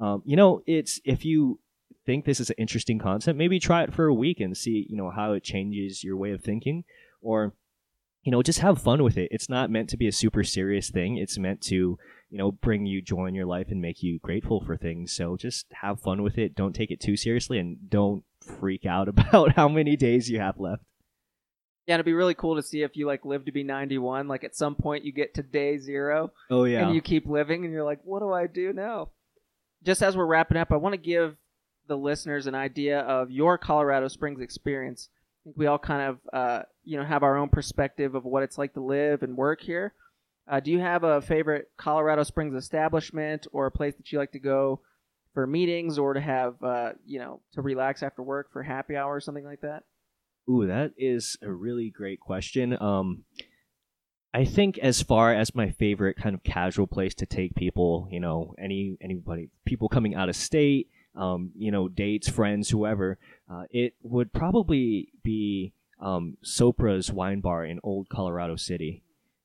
um, you know, it's if you think this is an interesting concept, maybe try it for a week and see, you know, how it changes your way of thinking, or you know, just have fun with it. It's not meant to be a super serious thing. It's meant to, you know, bring you joy in your life and make you grateful for things. So just have fun with it. Don't take it too seriously and don't freak out about how many days you have left. Yeah, it'd be really cool to see if you like live to be 91. Like at some point you get to day zero. Oh yeah. And you keep living and you're like, what do I do now? just as we're wrapping up, I want to give the listeners an idea of your Colorado Springs experience. I think we all kind of, uh, you know, have our own perspective of what it's like to live and work here. Uh, do you have a favorite Colorado Springs establishment or a place that you like to go for meetings or to have, uh, you know, to relax after work for happy hour or something like that? Ooh, that is a really great question. Um, I think as far as my favorite kind of casual place to take people, you know, any anybody, people coming out of state, um, you know, dates, friends, whoever, uh, it would probably be um, Sopra's Wine Bar in Old Colorado City.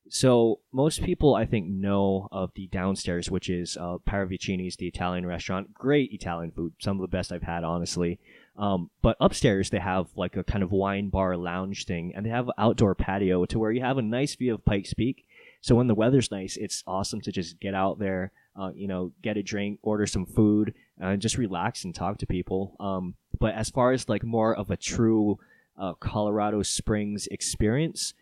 So most people, I think, know of the downstairs, which is uh, Paravicini's, the Italian restaurant. Great Italian food, some of the best I've had, honestly. Um, but upstairs they have like a kind of wine bar lounge thing, and they have outdoor patio to where you have a nice view of Pikes Peak. So when the weather's nice, it's awesome to just get out there, uh, you know, get a drink, order some food, and just relax and talk to people. Um, but as far as like more of a true uh, Colorado Springs experience,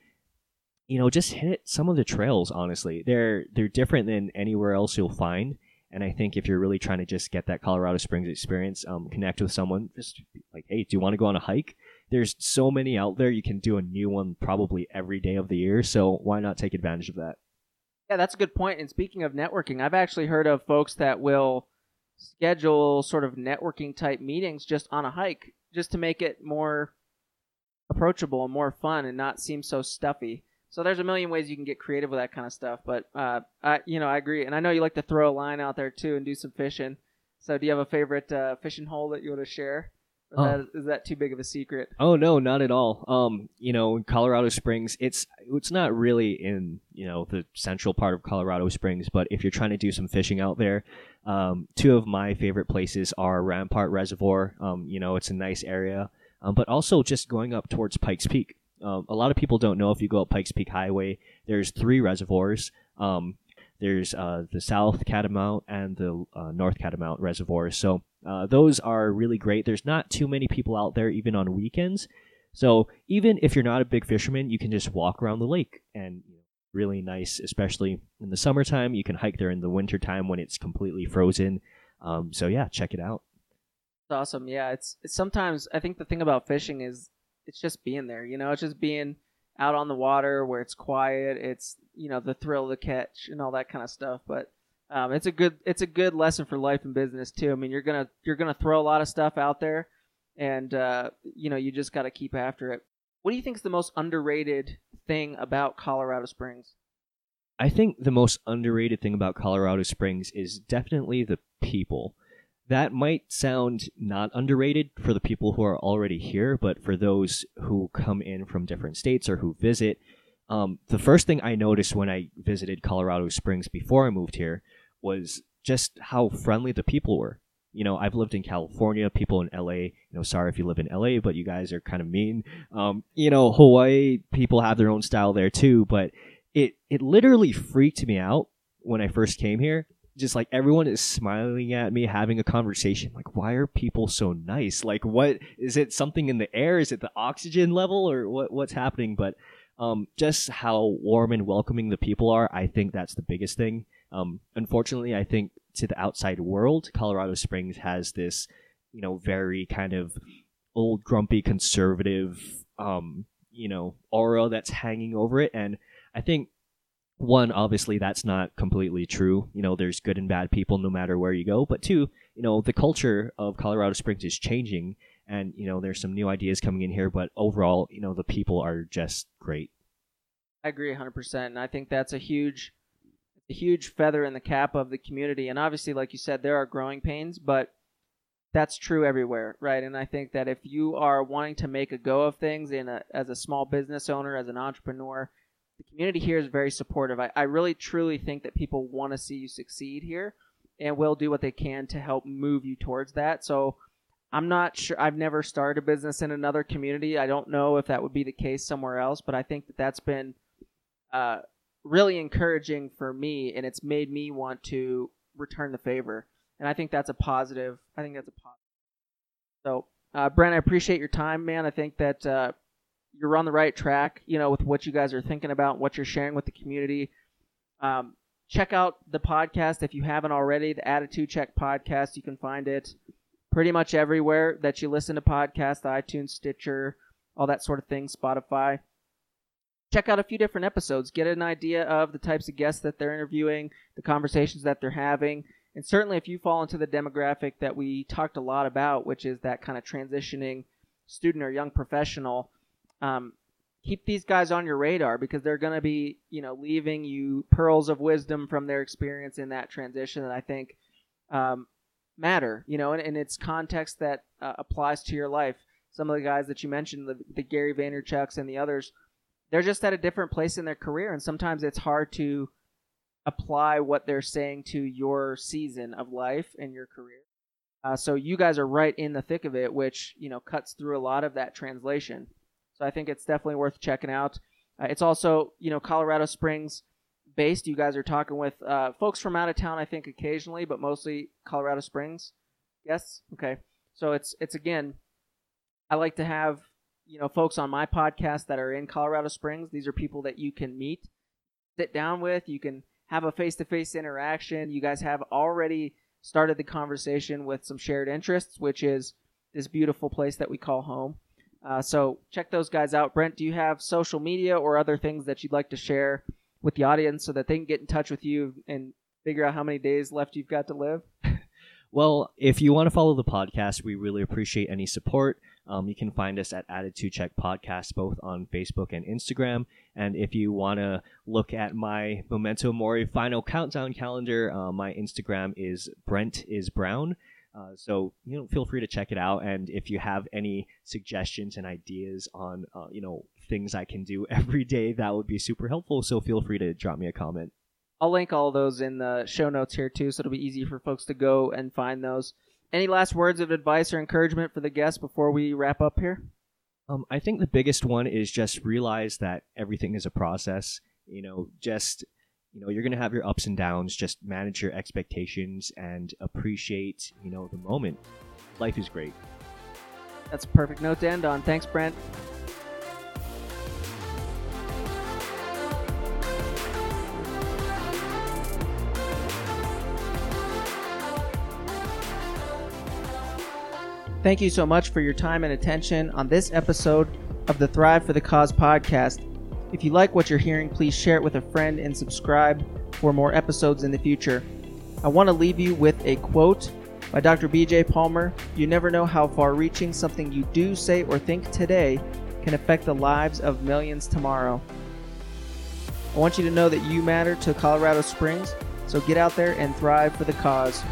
you know, just hit some of the trails. Honestly, they're they're different than anywhere else you'll find. And I think if you're really trying to just get that Colorado Springs experience, um, connect with someone, just like, hey, do you want to go on a hike? There's so many out there. You can do a new one probably every day of the year. So why not take advantage of that? Yeah, that's a good point. And speaking of networking, I've actually heard of folks that will schedule sort of networking type meetings just on a hike, just to make it more approachable and more fun and not seem so stuffy. So there's a million ways you can get creative with that kind of stuff. But uh, I, you know, I agree, and I know you like to throw a line out there too and do some fishing. So do you have a favorite uh, fishing hole that you want to share, Is, Oh. that, is that too big of a secret? Oh no, not at all. Um, you know, in Colorado Springs, it's it's not really in you know the central part of Colorado Springs, but if you're trying to do some fishing out there, um, two of my favorite places are Rampart Reservoir. Um, you know, it's a nice area, um, but also just going up towards Pikes Peak. Um, a lot of people don't know if you go up Pikes Peak Highway, there's three reservoirs. Um, there's uh, the South Catamount and the uh, North Catamount reservoirs. So uh, those are really great. There's not too many people out there, even on weekends. So even if you're not a big fisherman, you can just walk around the lake and really nice, especially in the summertime. You can hike there in the wintertime when it's completely frozen. Um, so yeah, check it out. It's awesome. Yeah, it's, it's sometimes I think the thing about fishing is it's just being there. You know, it's just being out on the water where it's quiet. It's you know the thrill of the catch and all that kind of stuff. But um, it's a good it's a good lesson for life and business too. I mean, you're gonna you're gonna throw a lot of stuff out there, and uh, you know you just got to keep after it. What do you think is the most underrated thing about Colorado Springs? I think the most underrated thing about Colorado Springs is definitely the people. That might sound not underrated for the people who are already here, but for those who come in from different states or who visit, um, the first thing I noticed when I visited Colorado Springs before I moved here was just how friendly the people were. You know, I've lived in California, people in LA, you know, sorry if you live in LA, but you guys are kind of mean. Um, you know, Hawaii, people have their own style there too, but it it literally freaked me out when I first came here. Just like everyone is smiling at me, having a conversation. Like, why are people so nice? Like, what is it? Something in the air? Is it the oxygen level, or what? What's happening? But um, just how warm and welcoming the people are, I think that's the biggest thing. Um, unfortunately, I think to the outside world, Colorado Springs has this, you know, very kind of old, grumpy, conservative, um, you know, aura that's hanging over it, and I think one, obviously, that's not completely true. You know, there's good and bad people no matter where you go. But two, you know, the culture of Colorado Springs is changing, and you know, there's some new ideas coming in here. But overall, you know, the people are just great. I agree 100%. And I think that's a huge a huge feather in the cap of the community. And obviously, like you said, there are growing pains, but that's true everywhere, right? And I think that if you are wanting to make a go of things in a, as a small business owner, as an entrepreneur, the community here is very supportive. I, I really truly think that people want to see you succeed here and will do what they can to help move you towards that. So I'm not sure. I've never started a business in another community. I don't know if that would be the case somewhere else, but I think that that's been uh, really encouraging for me, and it's made me want to return the favor. And I think that's a positive. I think that's a positive. So, uh, Brent, I appreciate your time, man. I think that uh, you're on the right track. You know, with what you guys are thinking about, what you're sharing with the community. Um, check out the podcast if you haven't already. The Attitude Check podcast. You can find it pretty much everywhere that you listen to podcasts: iTunes, Stitcher, all that sort of thing, Spotify check out a few different episodes, get an idea of the types of guests that they're interviewing, the conversations that they're having, and certainly if you fall into the demographic that we talked a lot about, which is that kind of transitioning student or young professional, um, keep these guys on your radar because they're going to be, you know, leaving you pearls of wisdom from their experience in that transition that I think um, matter, you know, and, and it's context that uh, applies to your life. Some of the guys that you mentioned, the, the Gary Vaynerchuk's and the others, they're just at a different place in their career and sometimes it's hard to apply what they're saying to your season of life and your career uh, so you guys are right in the thick of it which you know cuts through a lot of that translation i think it's definitely worth checking out uh, it's also you know colorado springs based you guys are talking with uh, folks from out of town i think occasionally but mostly colorado springs yes okay so it's it's again i like to have you know folks on my podcast that are in Colorado Springs. These are people that you can meet, sit down with. You can have a face-to-face interaction. You guys have already started the conversation with some shared interests, which is this beautiful place that we call home. Uh, so check those guys out. Brent, do you have social media or other things that you'd like to share with the audience so that they can get in touch with you and figure out how many days left you've got to live? Well, if you want to follow the podcast, we really appreciate any support. Um, you can find us at Attitude Check Podcast both on Facebook and Instagram. And if you want to look at my Memento Mori final countdown calendar, uh, my Instagram is Brent is Brown. Uh, so you know, feel free to check it out. And if you have any suggestions and ideas on uh, you know things I can do every day, that would be super helpful. So feel free to drop me a comment. I'll link all those in the show notes here too, so it'll be easy for folks to go and find those. Any last words of advice or encouragement for the guests before we wrap up here? Um, I think the biggest one is just realize that everything is a process. You know, just you know, you're gonna have your ups and downs. Just manage your expectations and appreciate, you know, the moment. Life is great. That's a perfect note to end on. Thanks, Brent. Thank you so much for your time and attention on this episode of the Thrive for the Cause podcast. If you like what you're hearing, please share it with a friend and subscribe for more episodes in the future. I want to leave you with a quote by Dr. BJ Palmer You never know how far reaching something you do, say, or think today can affect the lives of millions tomorrow. I want you to know that you matter to Colorado Springs, so get out there and thrive for the cause.